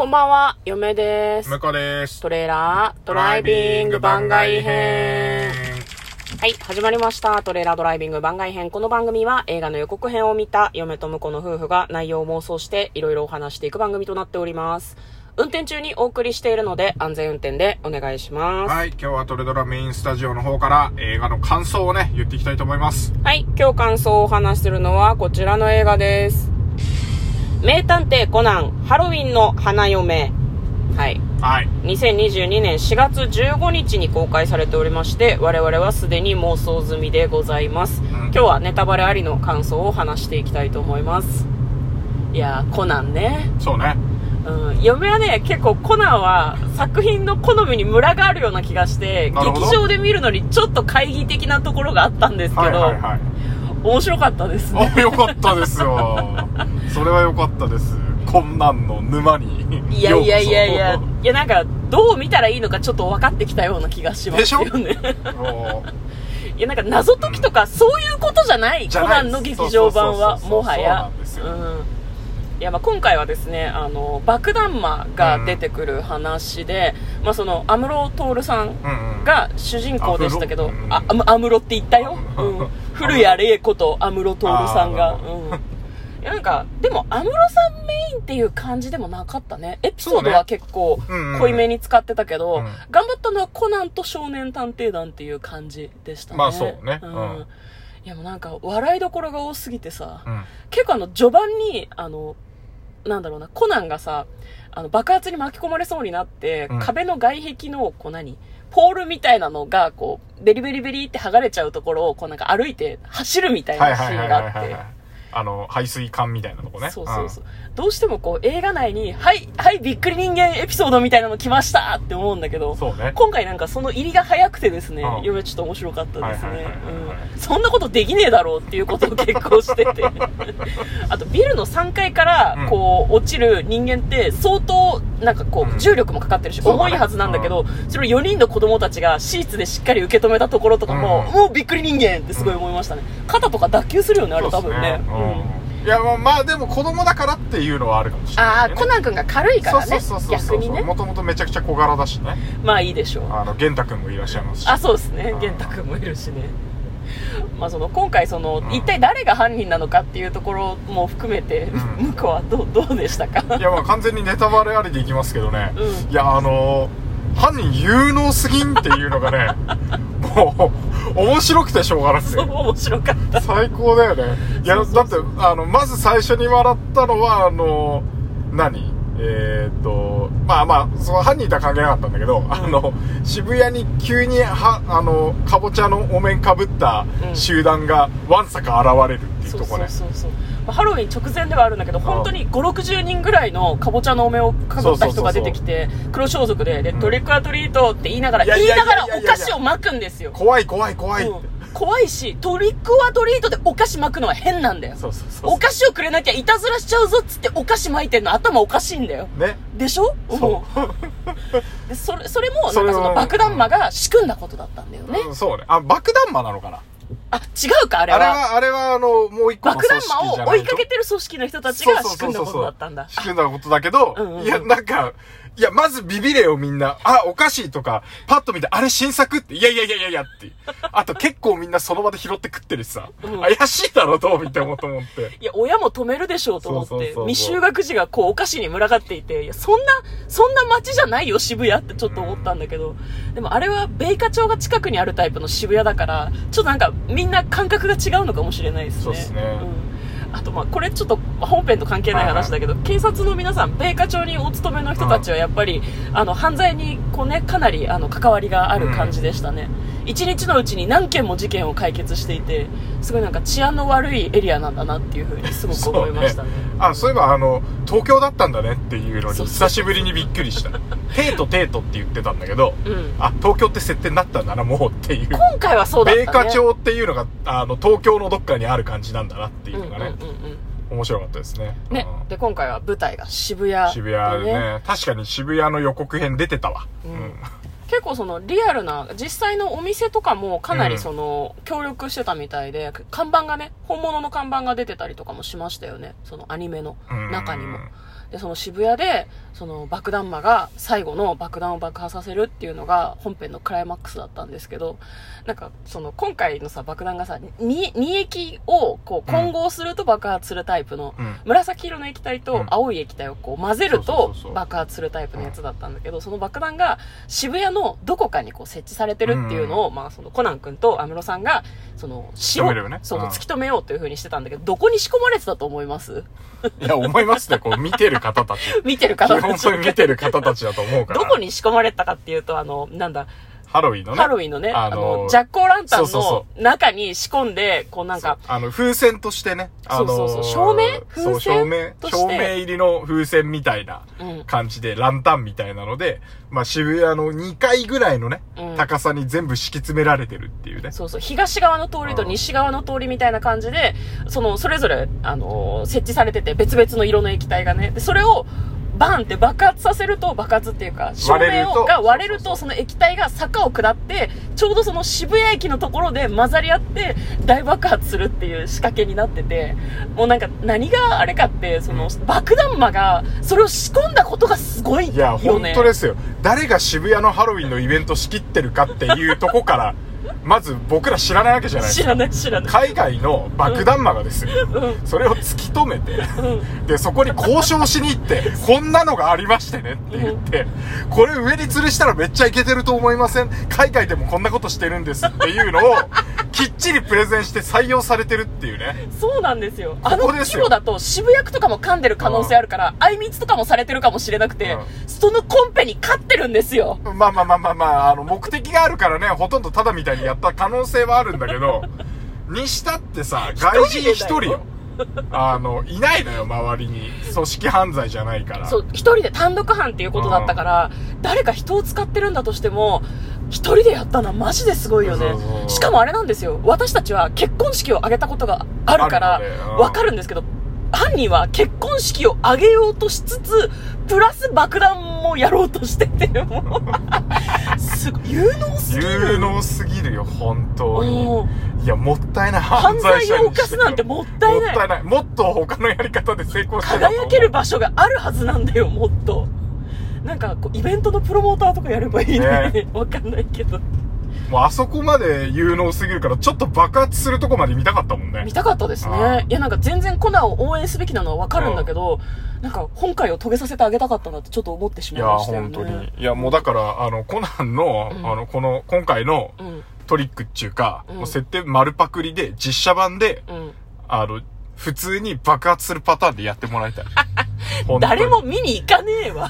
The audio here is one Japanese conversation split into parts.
こんばんは、嫁です。向こうです。トレーラードライビング番外編。はい、始まりました。トレーラードライビング番外編。この番組は映画の予告編を見た嫁と婿の夫婦が内容を妄想していろいろお話していく番組となっております。運転中にお送りしているので安全運転でお願いします。はい、今日はトレドラメインスタジオの方から映画の感想をね、言っていきたいと思います。はい、今日感想をお話しするのはこちらの映画です。名探偵コナン、ハロウィンの花嫁。はい。はい。2022年4月15日に公開されておりまして、我々はすでに妄想済みでございます。ん今日はネタバレありの感想を話していきたいと思います。いやー、コナンね。そうね。うん、嫁はね、結構コナンは作品の好みにムラがあるような気がして、劇場で見るのにちょっと懐疑的なところがあったんですけど、はいはいはい。面白かったですね。あ、よかったですよ。それはよかったです。こんなんの沼に。いやいやいやいや。いやなんか、どう見たらいいのかちょっと分かってきたような気がしますよね。いやなんか謎解きとかそういうことじゃない、じゃないコナンの劇場版はもはや。そうなんですよ。うん。いやまあ今回はですねあの爆弾魔が出てくる話で、まあ、その安室徹さんううんうん。が主人公でしたけど、安室うんああむ安室って言ったよ、うん、古谷玲子と安室徹さんが。なん。いやなんかでも安室さんメインっていう感じでもなかったね。エピソードは結構うんうん濃いめに使ってたけど、うん。頑張ったのはコナンと少年探偵団っていう感じでしたね。まあそうね。ん。うん。いやもうなんか笑いどころが多すぎてさ、うん。結構あの序盤にあのなんだろうなコナンがさあの爆発に巻き込まれそうになって、うん。壁の外壁のこう何ポールみたいなのがこうベリベリベリって剥がれちゃうところをこうなんか歩いて走るみたいなシーンがあって。あの、排水管みたいなとこね。そうそうそう、どうしてもこう映画内に「はいはいびっくり人間エピソードみたいなの来ました!」って思うんだけどうん。そうね。今回なんかその入りが早くてですね、うん。嫁ちょっと面白かったですね。そんなことできねえだろうっていうことを結構してて。あとビルの3階からこう落ちる人間って相当なんかこうん。う重力もかかってるし重いはずなんだけどそれを4人の子供たちがシーツでしっかり受け止めたところとかもうん。もうびっくり人間ってすごい思いましたね。肩とか脱臼するよねあれ多分ね。そいや、まあ、まあでも子供だからっていうのはあるかもしれない、ね。ああコナン君が軽いからね。そうそうそうそう逆にね。もともとめちゃくちゃ小柄だしね。まあいいでしょう。あの、玄太くんもいらっしゃいますし。あそうですね。うん。玄太君もいるしね。まあその今回その、うん。一体誰が犯人なのかっていうところも含めて、うん。向こうはどうどうでしたか？いや、まあ完全にネタバレありでいきますけどね。うん。いや、あのー犯人有能すぎんっていうのがね、もう、面白くてしょうがなくてそう。面白かった最高だよね。いや、そうそうだって、あの、まず最初に笑ったのは、あの、何？えーっと、まあまあ、その犯人とは関係なかったんだけど、あの、渋谷に急に、は、あの、かぼちゃのお面かぶったうん集団が、わんさか現れるっていうそうそとこね。うそうそう、まあ、ハロウィン直前ではあるんだけどん。本当に560人ぐらいのかぼちゃのお面をかぶった人が出てきて黒装束でで、うん。トリックアトリートって言いながら言いながらお菓子を巻くんですよ。怖い怖い怖い。うん。怖いしトリックアトリートでお菓子巻くのは変なんだよ。そうそうそう。お菓子をくれなきゃいたずらしちゃうぞっつってお菓子巻いてんの頭おかしいんだよ。ね。でしょ？そう。それそれもなんかその爆弾魔が仕組んだことだったんだよね、うんそうね。あ、爆弾魔なのかな？あ違うかあれは。あれは、あれは、あの、もう一個の爆弾組織じゃないと魔を追いかけてる組織の人たちが仕組んだことだったんだ。仕組んだことだけど、うんうんうん。いや、なんか、いや、まずビビれよみんな。あ、おかしいとか、パッと見て、あれ新作って、いやいやいやいやいやって。あと結構みんなその場で拾って食ってるしさ、うん。怪しいだろ、どう見てもと思って。いや、親も止めるでしょうと思って。そうそうそうそ、う。未就学児がこうお菓子に群がっていて、いや、そんな、そんな街じゃないよ、渋谷ってちょっと思ったんだけど、でもあれは米花町が近くにあるタイプの渋谷だから、ちょっとなんかみんな感覚が違うのかもしれないですね。そうっすね。うん。あとまあこれちょっと本編と関係ない話だけど、警察の皆さん米花町にお勤めの人たちはやっぱり、あの犯罪にこうねかなりあの関わりがある感じでしたね、一日のうちに何件も事件を解決していてすごいなんか治安の悪いエリアなんだなっていうふうにすごく思いましたね あ、そういえばあの、東京だったんだねっていうのに久しぶりにびっくりした。テートテートって言ってたんだけど、うんあ、東京って設定になったんだな、もうっていう。今回はそうだったね米花町っていうのが、あの、東京のどっかにある感じなんだなっていうのがね、うんうんうん面白かったですね。うんねうんで今回は舞台が渋谷で渋谷でね確かに渋谷の予告編出てたわ。ううんん。結構そのリアルな実際のお店とかもかなりうん。その協力してたみたいで、看板がね本物の看板が出てたりとかもしましたよね。そのアニメの中にもで、その渋谷で、その爆弾魔が最後の爆弾を爆破させるっていうのが本編のクライマックスだったんですけど、なんか、その今回のさ、爆弾がさ、に二液をこう混合すると爆発するタイプの、うん。紫色の液体と青い液体をこう混ぜると爆発するタイプのやつだったんだけど、その爆弾が渋谷のどこかにこう設置されてるっていうのを、まあそのコナン君と安室さんが、その、突き止めるよね。そう突き止めようという風にしてたんだけど、どこに仕込まれてたと思います？いや、思いますね、こう、見てる方たち。見てる方基本そういう見てる方たちだと思うから。どこに仕込まれてたかっていうと、あの、なんだ、ハロウィンのね。ハロウィンのね、ああの、のジャックオーランタンの中に仕込んで、こうなんか、あの、風船としてね。あのそうそうそう照明？風船照明。照明入りの風船みたいなうん感じで、ランタンみたいなので、まあ、渋谷の2階ぐらいのね、うん高さに全部敷き詰められてるっていうね。そうそう、東側の通りと西側の通りみたいな感じで、その、それぞれ、あのー設置されてて、別々の色の液体がね。で、それを、バーンって爆発させると、爆発っていうか、照明が割れると、その液体が坂を下って、ちょうどその渋谷駅のところで混ざり合って、大爆発するっていう仕掛けになってて、もうなんか、何があれかって、その、爆弾魔が、それを仕込んだことがすごいよね。いや、本当ですよ。誰が渋谷のハロウィンのイベント仕切ってるかっていうとこから、まず僕ら知らないわけじゃない。知らない知らない。海外の爆弾魔がですよ、うんそれを突き止めて、うん。で、そこに交渉しに行って、こんなのがありましてねって言って、これ上に吊るしたらめっちゃイケてると思いません？海外でもこんなことしてるんですっていうのを、きっちりプレゼンして採用されてるっていうね。そうなんですよ。あの規模だと渋谷区とかも噛んでる可能性あるから、あいみつとかもされてるかもしれなくて、うんそのコンペに勝ってるんですよ。まあまあまあまあまあ、あの、目的があるからね、ほとんどただみたいにやった可能性はあるんだけど、にしたってさ、外人一人よ。あの、いないのよ、周りに。組織犯罪じゃないから。そう、一人で単独犯っていうことだったから、誰か人を使ってるんだとしても、一人でやったのはマジですごいよねしかもあれなんですよ。私たちは結婚式を挙げたことがあるからあるのでうん、わかるんですけど、犯人は結婚式を挙げようとしつつ、プラス爆弾もやろうとしてて、もう、すごい、有能すぎる。有能すぎるよ、本当にお。いや、もったいない。犯罪を犯すなんてもったいないもったいない。もっと他のやり方で成功して輝ける場所があるはずなんだよ、もっと。なんかこう、イベントのプロモーターとかやればいいのにね。わかんないけど。もうあそこまで有能すぎるから、ちょっと爆発するとこまで見たかったもんね見。たかったですあね。いや、なんか全然コナンを応援すべきなのはわかるんだけど、なんか本会を遂げさせてあげたかったなってちょっと思ってしいや、まいましたよね。本当に。いや、もうだから、あの、コナンの、うんあの、この、今回のうん。トリックっていうか、うんもう設定丸パクリで、実写版で、うん。あの、普通に爆発するパターンでやってもらいたい。誰も見に行かねえわ。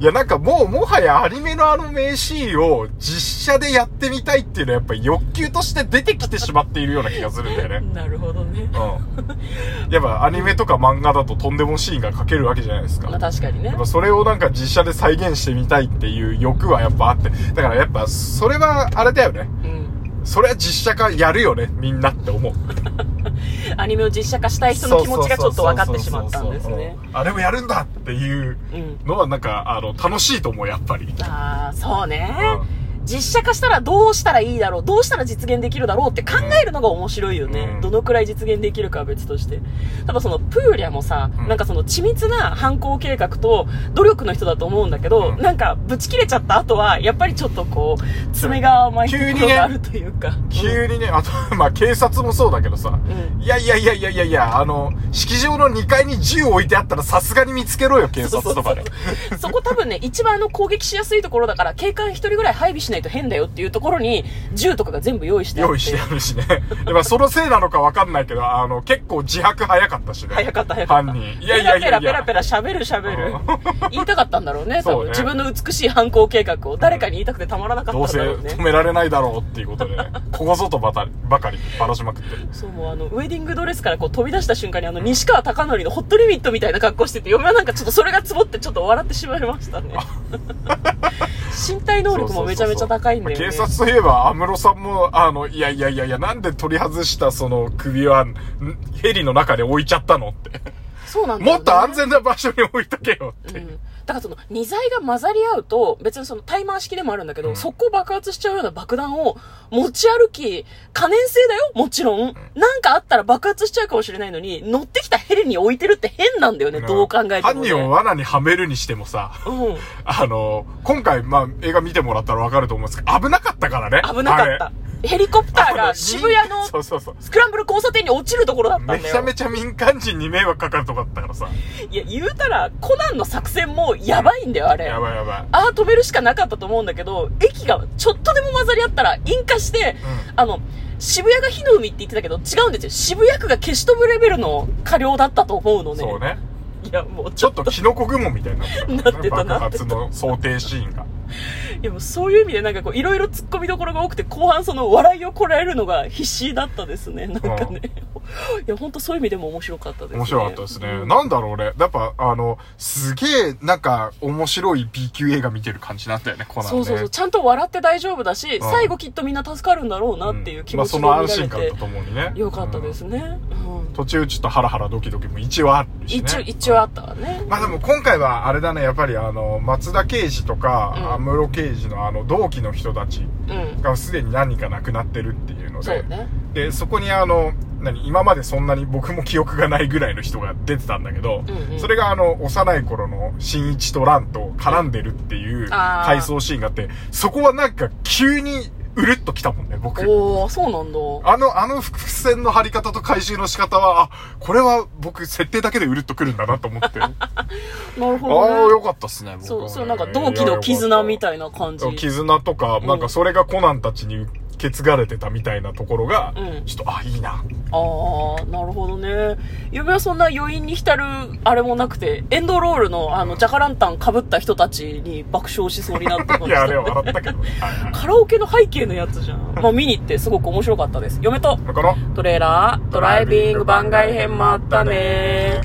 いや、なんかもう、もはやアニメのあの名シーンを実写でやってみたいっていうのはやっぱり欲求として出てきてしまっているような気がするんだよね。なるほどね。うん。やっぱアニメとか漫画だととんでもシーンが描けるわけじゃないですか。まあ確かにねやっ。ぱそれをなんか実写で再現してみたいっていう欲はやっぱあって。だからやっぱそれはあれだよね。うん。それは実写化やるよね、みんなって思う。アニメを実写化したい人の気持ちがちょっと分かってしまったんですね。うんあれをやるんだっていううん。のはなんか、あの、楽しいと思う、やっぱり。ああ、そうね。うん実写化したらどうしたらいいだろうどうしたら実現できるだろうって考えるのが面白いよね。うんどのくらい実現できるかは別として。ただそのプーリャもさ、うんなんかその緻密な犯行計画と努力の人だと思うんだけど、うんなんかブチ切れちゃった後は、やっぱりちょっとこう、爪が甘いとこ急にねろがあるというか。急にね、あと、まあ警察もそうだけどさ、うんいやいやいやいやいやいや、あの、式場の2階に銃置いてあったらさすがに見つけろよ、警察とかで。そそこ多分ね、一番あの攻撃しやすいところだから、警官一人ぐらい配備しないと変だよっていうところに、銃とかが全部用意してあって。用意してあるしね。でまあそのせいなのかわかんないけど、あの、結構自白早かったしね。早かった早かった。犯人。いやいやいやいや。ペラペラペラ喋る喋る。言いたかったんだろうね、多分。ね自分の美しい犯行計画を誰かに言いたくてたまらなかったどうせんだろうね止。められないだろうっていうことでね、ここぞとばたばかりばらしまくってる。そう、もうあの、ウェディングドレスからこう飛び出した瞬間にあの、西川貴教のホットリミットみたいな格好してて、嫁はなんかちょっとそれが積もってちょっと笑ってしまいましたね。身体能力もめちゃめちゃ高いんだよね。警察といえば、安室さんも、あの、いやいやいやいや、なんで取り外したその首は、んヘリの中で置いちゃったのって。そうなんだよ、ね。もっと安全な場所に置いとけよって。うん。だからその2剤が混ざり合うと、別にそのタイマー式でもあるんだけど、うん速攻爆発しちゃうような爆弾を持ち歩き、可燃性だよもちろん。なんかあったら爆発しちゃうかもしれないのに、乗ってきたヘリに置いてるって変なんだよね、どう考えても、ね。犯人を罠にはめるにしてもさ、うん。あの、今回、まあ、映画見てもらったらわかると思うんですけど、危なかったからね。危なかっあた。ヘリコプターれが渋谷の。スクランブル交差点に落ちるところだったんだよ。めちゃめちゃ民間人に迷惑かかるとこだったからさ。いや、言うたら、コナンの作戦もやばいんだよ、あれ。やばいやばい。ああ、止めるしかなかったと思うんだけど、駅がちょっとでも混ざり合ったら引火して、うあの、渋谷が火の海って言ってたけど、違うんですよ。渋谷区が消し飛ぶレベルの過料だったと思うのね。そうね。いや、もうちちょっょっと、とキノコ雲みたいになってたね、なってた爆発の想定シーンが。いやもうそういう意味でなんかこう、いろいろ突っ込みどころが多くて、後半その笑いをこらえるのが必死だったですね。なんかね。いや、本当そういう意味でも面白かったですね。面白かったですね。うんなんだろうね。やっぱ、あの、すげえ、なんか、面白い B 級映画見てる感じなんだよね、コナンね。そうそうそう。ちゃんと笑って大丈夫だし、ん最後きっとみんな助かるんだろうなっていう気持ちで見まあ、その安心て感とともにね。よかったですうんね。うん。途中ちょっとハラハラドキドキも一応あるしね。一応、一応あったわね。まあでも今回はあれだね、やっぱりあの、松田刑事とか、うん安室刑事のあの、同期の人たちうん。がすでに何人か亡くなってるっていうので、そうね。で、そこにあの、何、今までそんなに僕も記憶がないぐらいの人が出てたんだけど、うんうんそれがあの、幼い頃の新一と蘭と絡んでるっていう回想シーンがあって、そこはなんか急にうるっときたもんね、僕。おー、そうなんだ。あの、あの伏線の張り方と回収の仕方は、あ、これは僕設定だけでうるっとくるんだなと思って。あ なるほどね。よかったっすね、僕はねそう、そう、なんか同期の絆みたいな感じ。絆とか、なんかそれがコナンたちに受け継がれてたみたいなところが、うんちょっと、あ、いいな。ああ、なるほどね。夢はそんな余韻に浸るあれもなくて、エンドロールのあの、ジャカランタン被った人たちに爆笑しそうになってました いや、あれは笑ったけどね。カラオケの背景のやつじゃん。まあ見に行ってすごく面白かったです。嫁とトレーラー、ドライビング番外編もあったね